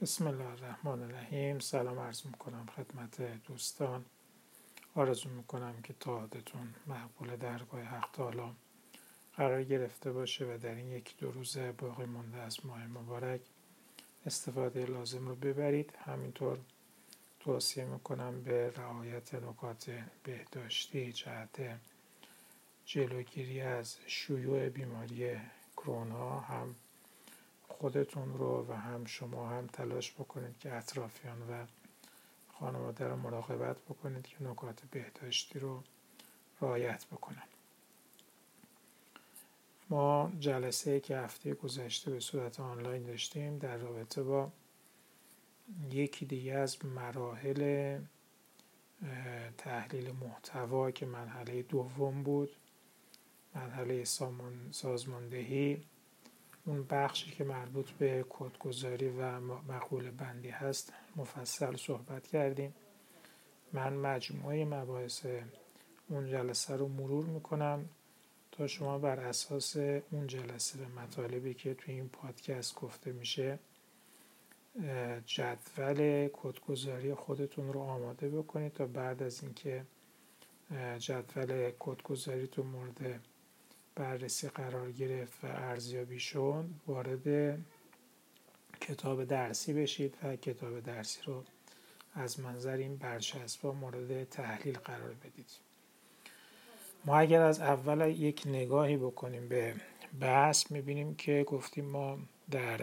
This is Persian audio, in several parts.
بسم الله الرحمن الرحیم. سلام عرض می‌کنم خدمت دوستان. آرزو می‌کنم که تعادتون مقبول درگاه حق تعالی قرار گرفته باشه و در این یک دو روز باقی مانده از ماه مبارک استفاده لازم رو ببرید. همینطور توصیه می‌کنم به رعایت نکات بهداشتی جهت جلوگیری از شیوع بیماری کرونا هم خودتون رو و هم شما هم تلاش بکنید که اطرافیان و خانواده رو مراقبت بکنید که نکات بهداشتی رو رعایت بکنن. ما جلسه که هفته گذشته به صورت آنلاین داشتیم در رابطه با یکی دیگه از مراحل تحلیل محتوا که مرحله دوم بود مرحله سازماندهی. اون بخشی که مربوط به کدگذاری و مقوله بندی هست مفصل صحبت کردیم. من مجموعه مباحث اون جلسه رو مرور می‌کنم تا شما بر اساس اون جلسه به مطالبی که توی این پادکست گفته میشه جدول کدگذاری خودتون رو آماده بکنید تا بعد از اینکه جدول تو مورد بررسی قرار گرفت و ارزیابی شد وارد کتاب درسی بشید و کتاب درسی رو از منظر این برچسب مورد تحلیل قرار بدید. ما اگر از اول یک نگاهی بکنیم به بحث می‌بینیم که گفتیم ما در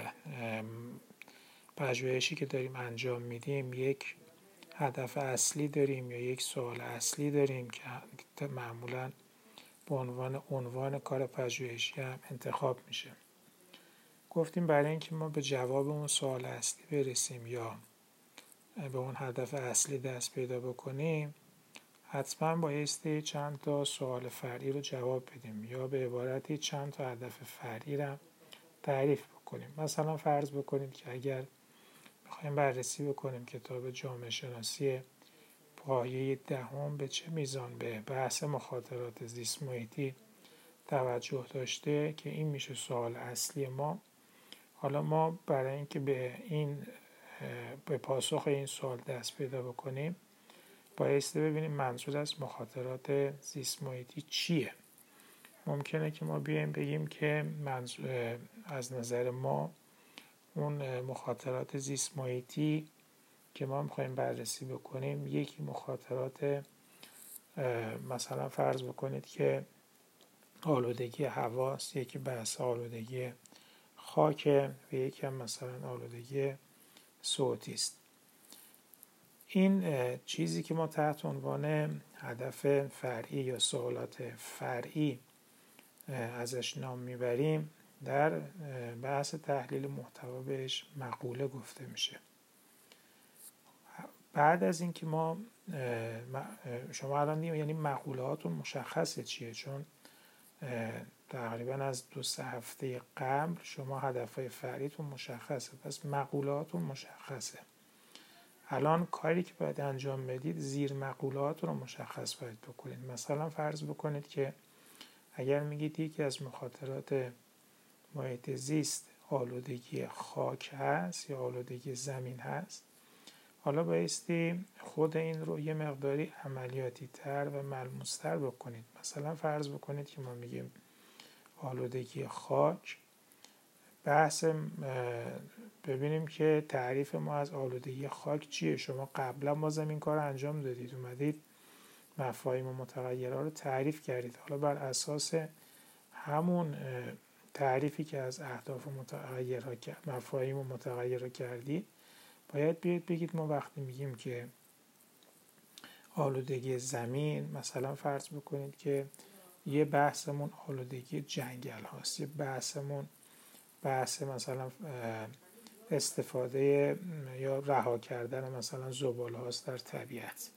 پژوهشی که داریم انجام میدیم یک هدف اصلی داریم یا یک سوال اصلی داریم که معمولا به عنوان عنوان کار پژوهشی هم انتخاب میشه. گفتیم برای اینکه ما به جواب اون سوال اصلی برسیم یا به اون هدف اصلی دست پیدا بکنیم حتما بایستی چند تا سوال فرعی رو جواب بدیم یا به عبارتی چند تا هدف فرعی رو تعریف بکنیم. مثلا فرض بکنید که اگر می‌خوایم بررسی بکنیم کتاب جامعه شناسی پایه دهم به چه میزان به بحث مخاطرات زیست محیطی توجه داشته که این میشه سوال اصلی ما. حالا ما برای اینکه به این به پاسخ این سوال دست پیدا بکنیم بایسته ببینیم منظور از مخاطرات زیست محیطی چیه. ممکنه که ما بیایم بگیم که از نظر ما اون مخاطرات زیست محیطی که ما می‌خوایم بررسی بکنیم یکی مخاطرات مثلا فرض بکنید که آلودگی هواست یکی بحث آلودگی خاک و یکی هم مثلا آلودگی صوتی است. این چیزی که ما تحت عنوان هدف فرعی یا سوالات فرعی ازش نام می‌بریم در بحث تحلیل محتوا بهش مقوله گفته میشه. بعد از اینکه ما شما الان یعنی مقولهاتون مشخصه چیه؟ چون تقریبا از دو سه هفته قبل شما هدفهای فریتون مشخصه پس مقولهاتون مشخصه. الان کاری که باید انجام بدید زیر مقولهاتون رو مشخص باید بکنید. مثلا فرض بکنید که اگر میگید یکی از مخاطرات محیط زیست آلودگی خاک هست یا آلودگی زمین هست حالا بایستی خود این رو یه مقداری عملیاتی تر و ملموستر بکنید. مثلا فرض بکنید که ما میگیم آلودگی خاک. بحث ببینیم که تعریف ما از آلودگی خاک چیه. شما قبلا بازم این کار انجام دادید اومدید مفاهیم و متغیرها رو تعریف کردید. حالا بر اساس همون تعریفی که از اهداف متغیرها مفاهیم و متغیرها کردید باید بیاید بگید ما وقتی میگیم که آلودگی زمین مثلا فرض بکنید که یه بحثمون آلودگی جنگل هاست یه بحثمون بحث مثلا استفاده یا رها کردن مثلا زبال هاست در طبیعت.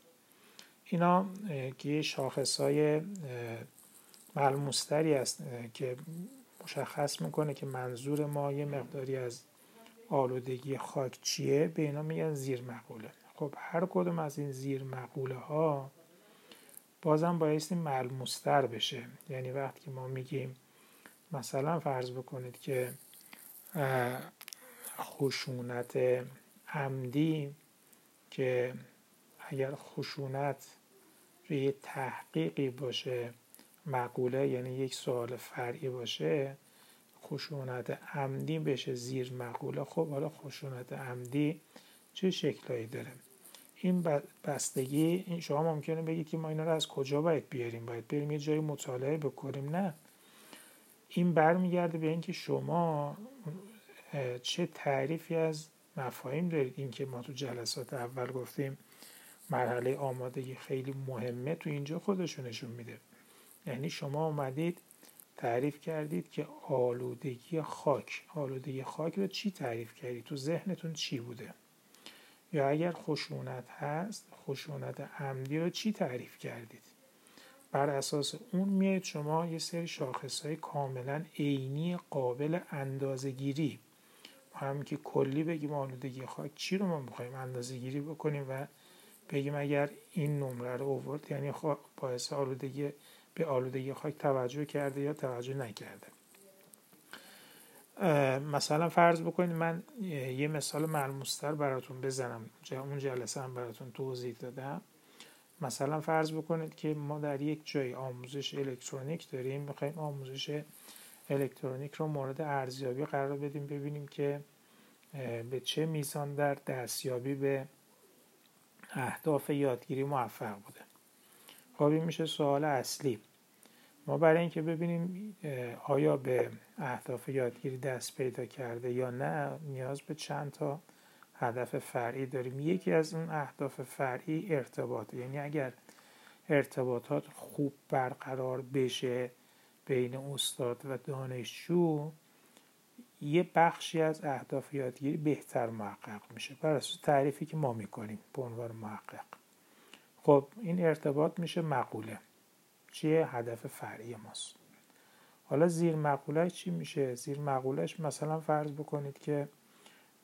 اینا که شاخص های ملموستری است که مشخص می‌کنه که منظور ما یه مقداری از آلودگی خاک چیه؟ به اینا میگن زیر مقوله. خب هر کدوم از این زیر مقوله ها بازم بایستی ملموستر بشه. یعنی وقتی ما میگیم مثلا فرض بکنید که خشونت عمدی که اگر خشونت روی تحقیقی باشه مقوله یعنی یک سوال فرعی باشه خشونت عمدی بشه زیر مقوله. خب حالا خشونت عمدی چه شکلهایی داره؟ این بستگی این شما ممکنه بگید که ما اینا رو از کجا باید بیاریم؟ باید بریم یه جایی مطالعه بکنیم؟ نه. این برمیگرده به اینکه شما چه تعریفی از مفاهیم دارید؟ اینکه ما تو جلسات اول گفتیم مرحله آمادگی خیلی مهمه تو اینجا خودشونشون میده. یعنی شما اومدید تعریف کردید که آلودگی خاک. آلودگی خاک رو چی تعریف کردید تو ذهنتون چی بوده؟ یا اگر خشونت هست خشونت عمدی رو چی تعریف کردید؟ بر اساس اون میاد شما یه سری شاخص های کاملا عینی قابل اندازه گیری هم که کلی بگیم آلودگی خاک چی رو ما می‌خوایم اندازه گیری بکنیم و بگیم اگر این نمره رو اوورد یعنی باعث آلودگی به آلودگی خاک توجه کرده یا توجه نکرده. مثلا فرض بکنید من یه مثال ملموستر براتون بزنم. اون جلسه هم براتون توضیح دادم. مثلا فرض بکنید که ما در یک جای آموزش الکترونیک داریم. می‌خوایم آموزش الکترونیک رو مورد ارزیابی قرار بدیم ببینیم که به چه میزان در دستیابی به اهداف یادگیری موفق بوده. خب این میشه سوال اصلی. ما برای اینکه ببینیم آیا به اهداف یادگیری دست پیدا کرده یا نه نیاز به چند تا هدف فرعی داریم. یکی از اون اهداف فرعی ارتباط یعنی اگر ارتباطات خوب برقرار بشه بین استاد و دانشجو یه بخشی از اهداف یادگیری بهتر محقق میشه. بر اساس تعریفی که ما می‌کنیم به عنوان محقق. خب این ارتباط میشه مقوله. چیه؟ هدف فرعی ماست. حالا زیر مقولش چی میشه؟ زیر مقولش مثلا فرض بکنید که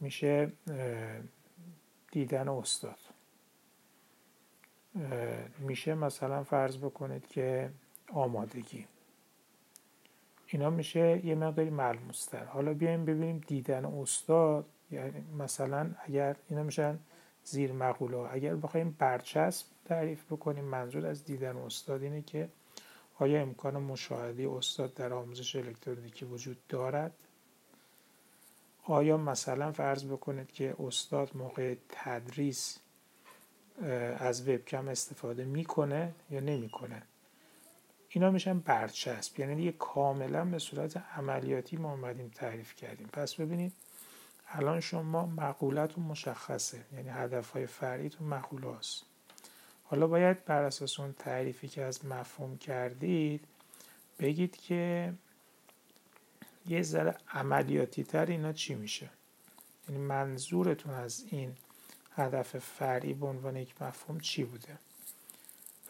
میشه دیدن استاد. میشه مثلا فرض بکنید که آمادگی. اینا میشه یه مقداری ملموستر. حالا بیایم ببینیم دیدن استاد یعنی مثلا اگر اینا میشن زیر مقوله اگر بخوایم برچسب تعریف بکنیم منظور از دیدن استاد اینه که آیا امکان مشاهده استاد در آموزش الکترونیکی وجود دارد؟ آیا مثلا فرض بکنید که استاد موقع تدریس از وبکم استفاده می‌کنه یا نمی‌کنه؟ اینا میشن برچسب. یعنی دیگه کاملا به صورت عملیاتی ما اومدیم تعریف کردیم. پس ببینید الان شما مقولتون مشخصه. یعنی هدف های فرعیتون مقوله است حالا باید بر اساس اون تعریفی که از مفهوم کردید بگید که یه ذره عملیاتی تر اینا چی میشه؟ یعنی منظورتون از این هدف فرعی به عنوان یک مفهوم چی بوده؟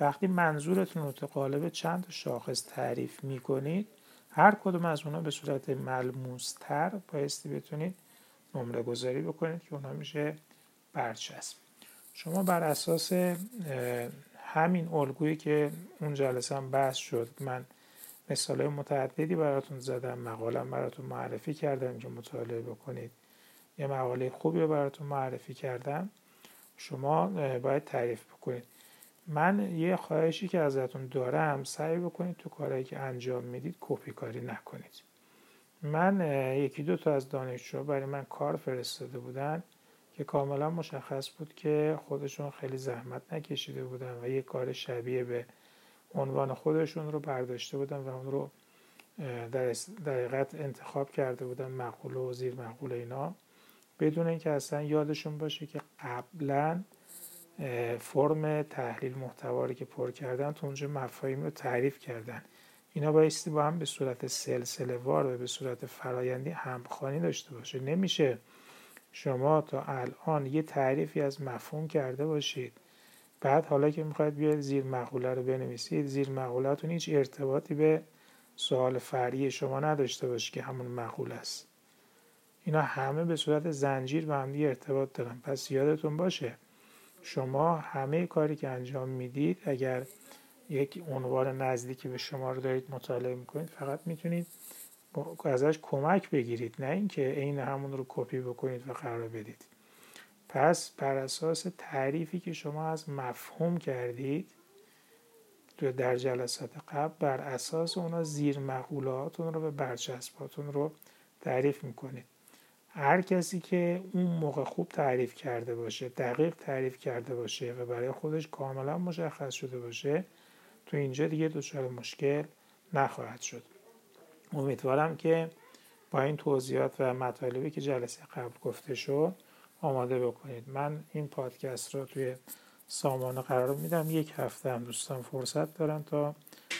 وقتی منظورتون رو قالب چند شاخص تعریف می‌کنید هر کدوم از اونا به صورت ملموستر بایستی بتونید نمره گذاری بکنید که اونا میشه برچسب. شما بر اساس همین الگویی که اون جلسه هم بحث شد من مثال متعددی براتون زدم مقالم براتون معرفی کردم که مطالعه بکنید. یه مقاله خوبی رو براتون معرفی کردم. شما باید تعریف بکنید. من یه خواهشی که ازتون دارم سعی بکنید تو کارهایی که انجام می‌دید کپی کاری نکنید. من یکی دو تا از دانشجو برای من کار فرستاده بودن که کاملا مشخص بود که خودشون خیلی زحمت نکشیده بودن و یه کار شبیه به عنوان خودشون رو برداشته بودن و اون رو در دقیقت انتخاب کرده بودن مقوله و زیر مقوله اینا. بدون اینکه اصلا یادشون باشه که قبلا فرم تحلیل محتواری که پر کردن تو اونجا مفاهیم رو تعریف کردن. اینا بایستی با هم به صورت سلسله وار و به صورت فرایندی همخوانی داشته باشه. نمیشه شما تا الان یه تعریفی از مفهوم کرده باشید بعد حالا که می‌خواید بیاید زیر مقوله رو بنویسید زیر مقولهتون هیچ ارتباطی به سوال فرعی شما نداشته باشه که همون مقوله است. اینا همه به صورت زنجیر به هم ارتباط دارن. پس یادتون باشه شما همه کاری که انجام می‌دید اگر یک عنوان نزدیکی به شما رو دارید مطالعه می‌کنید فقط می‌تونید ازش کمک بگیرید نه اینکه عین همون رو کپی بکنید و قرار بدید. پس بر اساس تعریفی که شما از مفهوم کردید در جلسات قبل بر اساس اونا زیر مقولاتون رو به برچسباتون رو تعریف می‌کنید. هر کسی که اون موقع خوب تعریف کرده باشه دقیق تعریف کرده باشه و برای خودش کاملا مشخص شده باشه تو اینجا دیگه دچار مشکل نخواهد شد. امیدوارم که با این توضیحات و مطالبی که جلسه قبل گفته شد آماده بکنید. من این پادکست رو توی سامانه قرار میدم. یک هفته هم دوستان فرصت دارن تا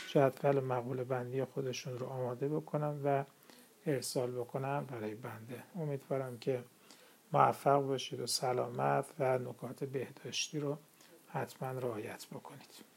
جدول مقوله بندی خودشون رو آماده بکنن و ارسال بکنن برای بنده. امیدوارم که موفق باشید و سلامت و نکات بهداشتی رو حتما رعایت بکنید.